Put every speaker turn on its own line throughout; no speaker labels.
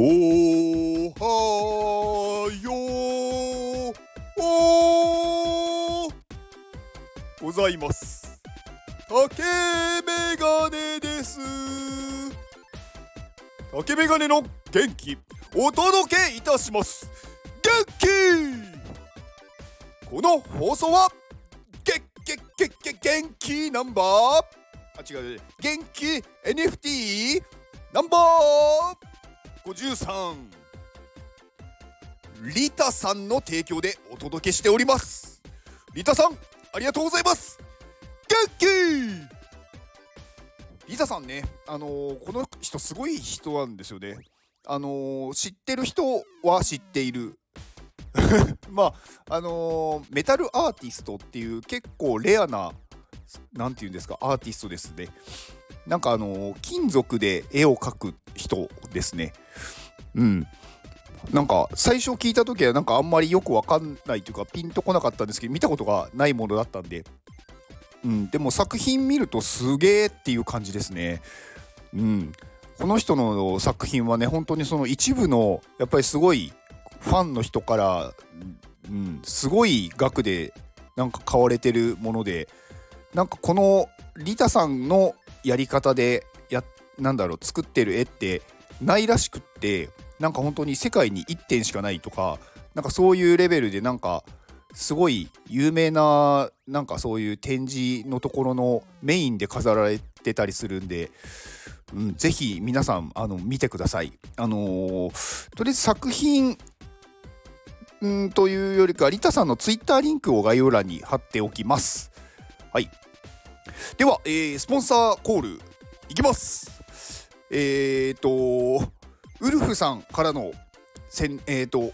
おはよう。ございます。竹メガネです。竹メガネの元気お届けいたします。元気。この放送はげげげげ元気ナンバーあ違う元気 NFT ナンバー。53リタさんの提供でお届けしております。リタさんありがとうございます。リタさんねあのーこの人すごい人なんですよね。あのー知ってる人は知っている。まああのーメタルアーティストっていう結構レアななんていうんですかアーティストですね。なんかあの金属で絵を描く人ですね。うん。なんか最初聞いた時はなんかあんまりよくわかんないというかピンとこなかったんですけど見たことがないものだったんで。うん。でも作品見るとすげーっていう感じですね。うん。この人の作品はね本当にその一部のやっぱりすごいファンの人から、うん、すごい額でなんか買われてるものでなんかこのリタさんのやり方でやなんだろう作ってる絵ってないらしくってなんか本当に世界に1点しかないとかなんかそういうレベルでなんかすごい有名ななんかそういう展示のところのメインで飾られてたりするんで、うん、ぜひ皆さんあの見てください。あのーとりあえず作品んというよりかリタさんのツイッターリンクを概要欄に貼っておきます。はい。では、えースポンサーコールいきます。えっ、とウルフさんからのせんえっ、と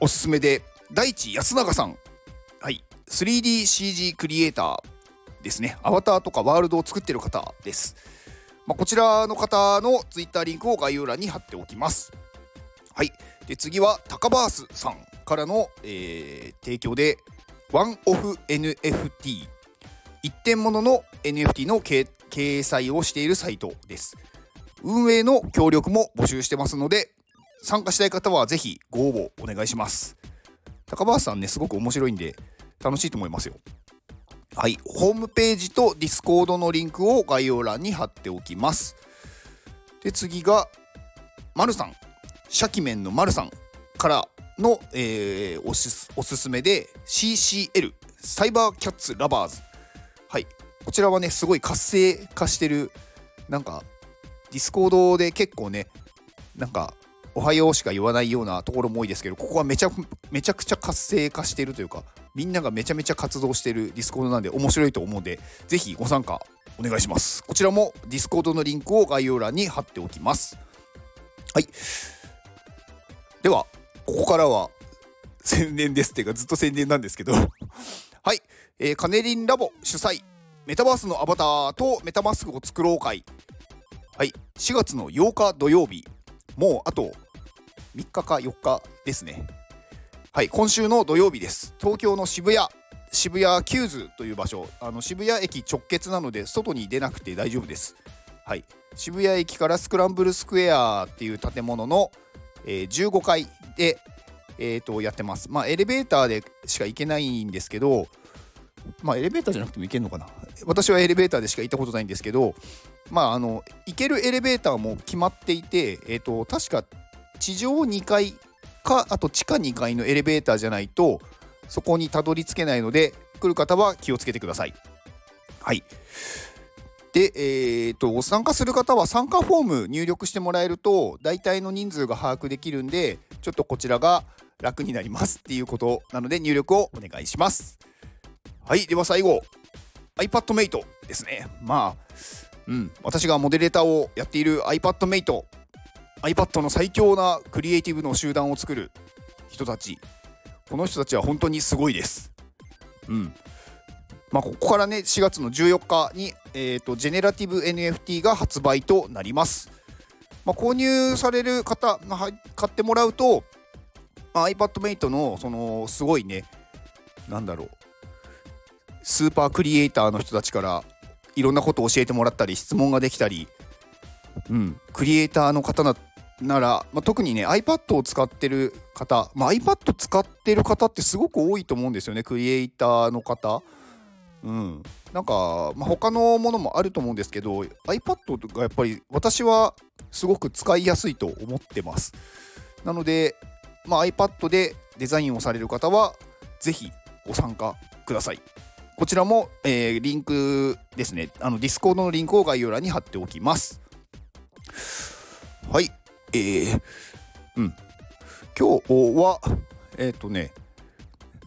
おすすめで大地安永さん。はい。3DCG クリエイターですね。アバターとかワールドを作ってる方です、まあ、こちらの方のツイッターリンクを概要欄に貼っておきます。はい。で次はタカバースさんからの、えー提供でワンオフ NFT 一点物の NFT の掲載をしているサイトです。運営の協力も募集してますので参加したい方はぜひご応募お願いします。高橋さんねすごく面白いんで楽しいと思いますよ。はいホームページとディスコードのリンクを概要欄に貼っておきます。で次がまるさん。シャキメンのまるさんからの、えーおすすめで CCL サイバーキャッツラバーズ。こちらはねすごい活性化してるなんかディスコードで結構ねなんかおはようしか言わないようなところも多いですけどここはめちゃめちゃくちゃ活性化してるというかみんながめちゃめちゃ活動してるディスコードなんで面白いと思うんでぜひご参加お願いします。こちらもディスコードのリンクを概要欄に貼っておきます。はい。ではここからは宣伝ですっていうかずっと宣伝なんですけど。はい、えーカネリンラボ主催。メタバースのアバターとメタマスクを作ろう会。はい。4月の8日土曜日。もうあと3日か4日ですね。はい。今週の土曜日です。東京の渋谷。渋谷キューズという場所。あの渋谷駅直結なので外に出なくて大丈夫です。はい。渋谷駅からスクランブルスクエアっていう建物の、えー15階で、えー、とやってます。まあエレベーターでしか行けないんですけどまあエレベーターじゃなくても行けるのかな。私はエレベーターでしか行ったことないんですけどまああの行けるエレベーターも決まっていてえっ、と確か地上2階かあと地下2階のエレベーターじゃないとそこにたどり着けないので来る方は気をつけてください。はい。で、えー、と参加する方は参加フォーム入力してもらえると大体の人数が把握できるんでちょっとこちらが楽になりますっていうことなので入力をお願いします。はい。では最後。iPadMate ですね。まあうん。私がモデレーターをやっている iPadMate iPad の最強なクリエイティブの集団を作る人たち。この人たちは本当にすごいです。うん。まあ、ここからね4月の14日に、えー、とジェネラティブ NFT が発売となります、まあ、購入される方、まあ買ってもらうと、まあ、iPadMate のそのすごいねなんだろう。スーパークリエイターの人たちからいろんなことを教えてもらったり質問ができたり、うん、クリエイターの方なら、まあ、特にね iPad を使ってる方、まあ、iPad 使ってる方ってすごく多いと思うんですよねクリエイターの方。うん、なんか、まあ、他のものもあると思うんですけど iPad がやっぱり私はすごく使いやすいと思ってます。なので、まあ、iPad でデザインをされる方はぜひご参加ください。こちらも、えー、リンクですね、あのディスコードのリンクを概要欄に貼っておきます。はい、えー、うん。今日は、えっ、ー、とね、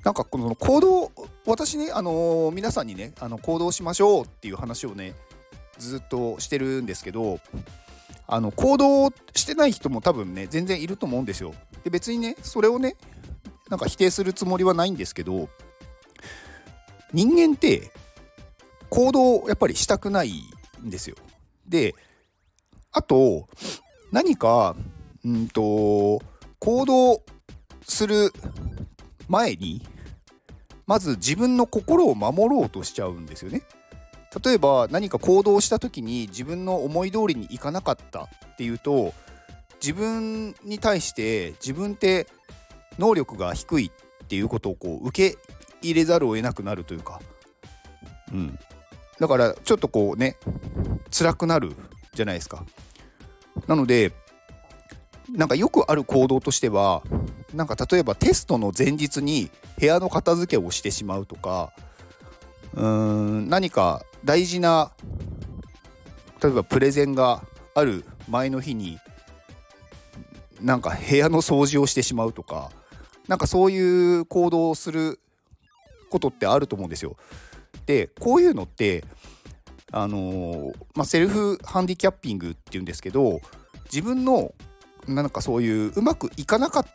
なんかこの行動、私ね、あのー、皆さんにね、あの行動しましょうっていう話をね、ずっとしてるんですけど、あの行動してない人も多分ね、全然いると思うんですよ。で、別にね、それをね、なんか否定するつもりはないんですけど、人間って行動やっぱりしたくないんですよ。であと何かうんと行動する前にまず自分の心を守ろうとしちゃうんですよね。例えば何か行動した時に自分の思い通りにいかなかったっていうと自分に対して自分って能力が低いっていうことをこう受け入れざるを得なくなるというか、うん、だからちょっとこうね辛くなるじゃないですか。なのでなんかよくある行動としてはなんか例えばテストの前日に部屋の片付けをしてしまうとかうーん何か大事な例えばプレゼンがある前の日になんか部屋の掃除をしてしまうとかなんかそういう行動をすることってあると思うんですよ。でこういうのってあのー、まあ、セルフハンディキャッピングっていうんですけど自分のなんかそういううまくいかなかっ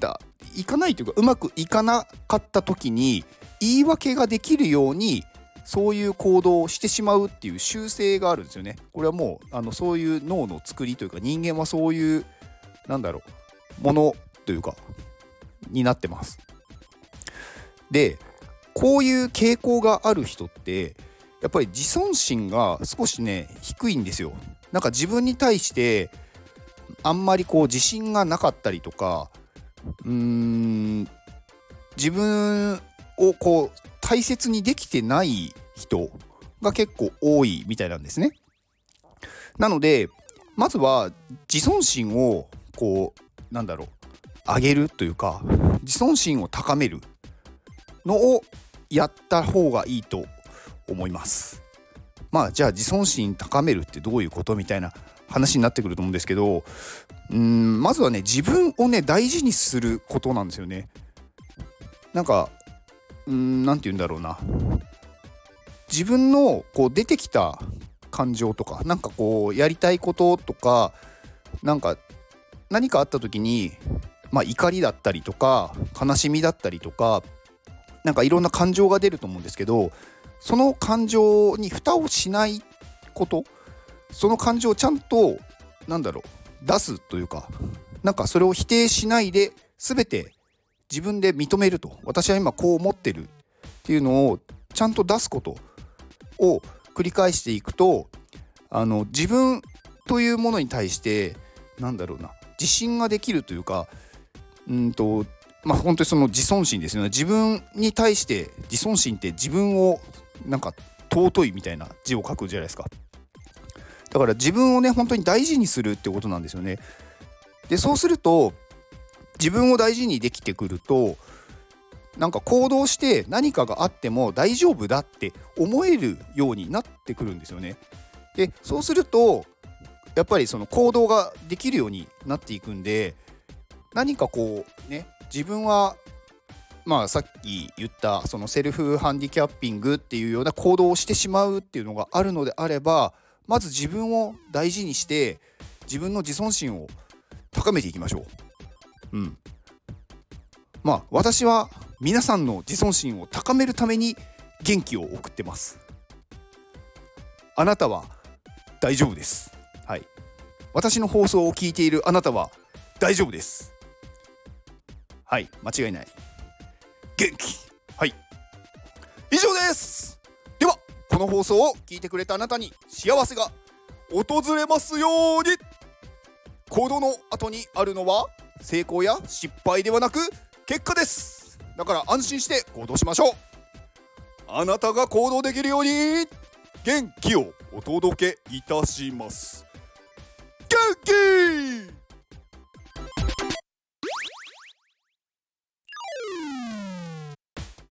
たいかないというかうまくいかなかった時に言い訳ができるようにそういう行動をしてしまうっていう習性があるんですよね。これはもうあのそういう脳の作りというか人間はそういうなんだろうものというかになってます。でこういう傾向がある人ってやっぱり自尊心が少しね低いんですよ。なんか自分に対してあんまりこう自信がなかったりとかうーん自分をこう大切にできてない人が結構多いみたいなんですね。なのでまずは自尊心をこうなんだろう上げるというか自尊心を高めるのをやった方がいいと思います。まあじゃあ自尊心高めるってどういうことみたいな話になってくると思うんですけどうんまずはね自分をね大事にすることなんですよね。なんかうん何て言うんだろうな自分のこう出てきた感情とかなんかこうやりたいこととかなんか何かあった時にまあ怒りだったりとか悲しみだったりとかなんかいろんな感情が出ると思うんですけどその感情に蓋をしないことその感情をちゃんとなんだろう出すというかなんかそれを否定しないで全て自分で認めると。私は今こう思ってるっていうのをちゃんと出すことを繰り返していくとあの自分というものに対してなんだろうな自信ができるというかうんとまあ本当にその自尊心ですよね。自分に対して自尊心って自分をなんか尊いみたいな字を書くじゃないですか。だから自分をね本当に大事にするってことなんですよね。でそうすると自分を大事にできてくるとなんか行動して何かがあっても大丈夫だって思えるようになってくるんですよね。でそうするとやっぱりその行動ができるようになっていくんで何かこうね自分はまあさっき言ったそのセルフハンディキャッピングっていうような行動をしてしまうっていうのがあるのであればまず自分を大事にして自分の自尊心を高めていきましょう。うん。まあ私は皆さんの自尊心を高めるために元気を送ってます。あなたは大丈夫です。はい。私の放送を聞いているあなたは大丈夫です。はい。間違いない。元気。はい。以上です。ではこの放送を聞いてくれたあなたに幸せが訪れますように。行動の後にあるのは成功や失敗ではなく結果です。だから安心して行動しましょう。あなたが行動できるように元気をお届けいたします。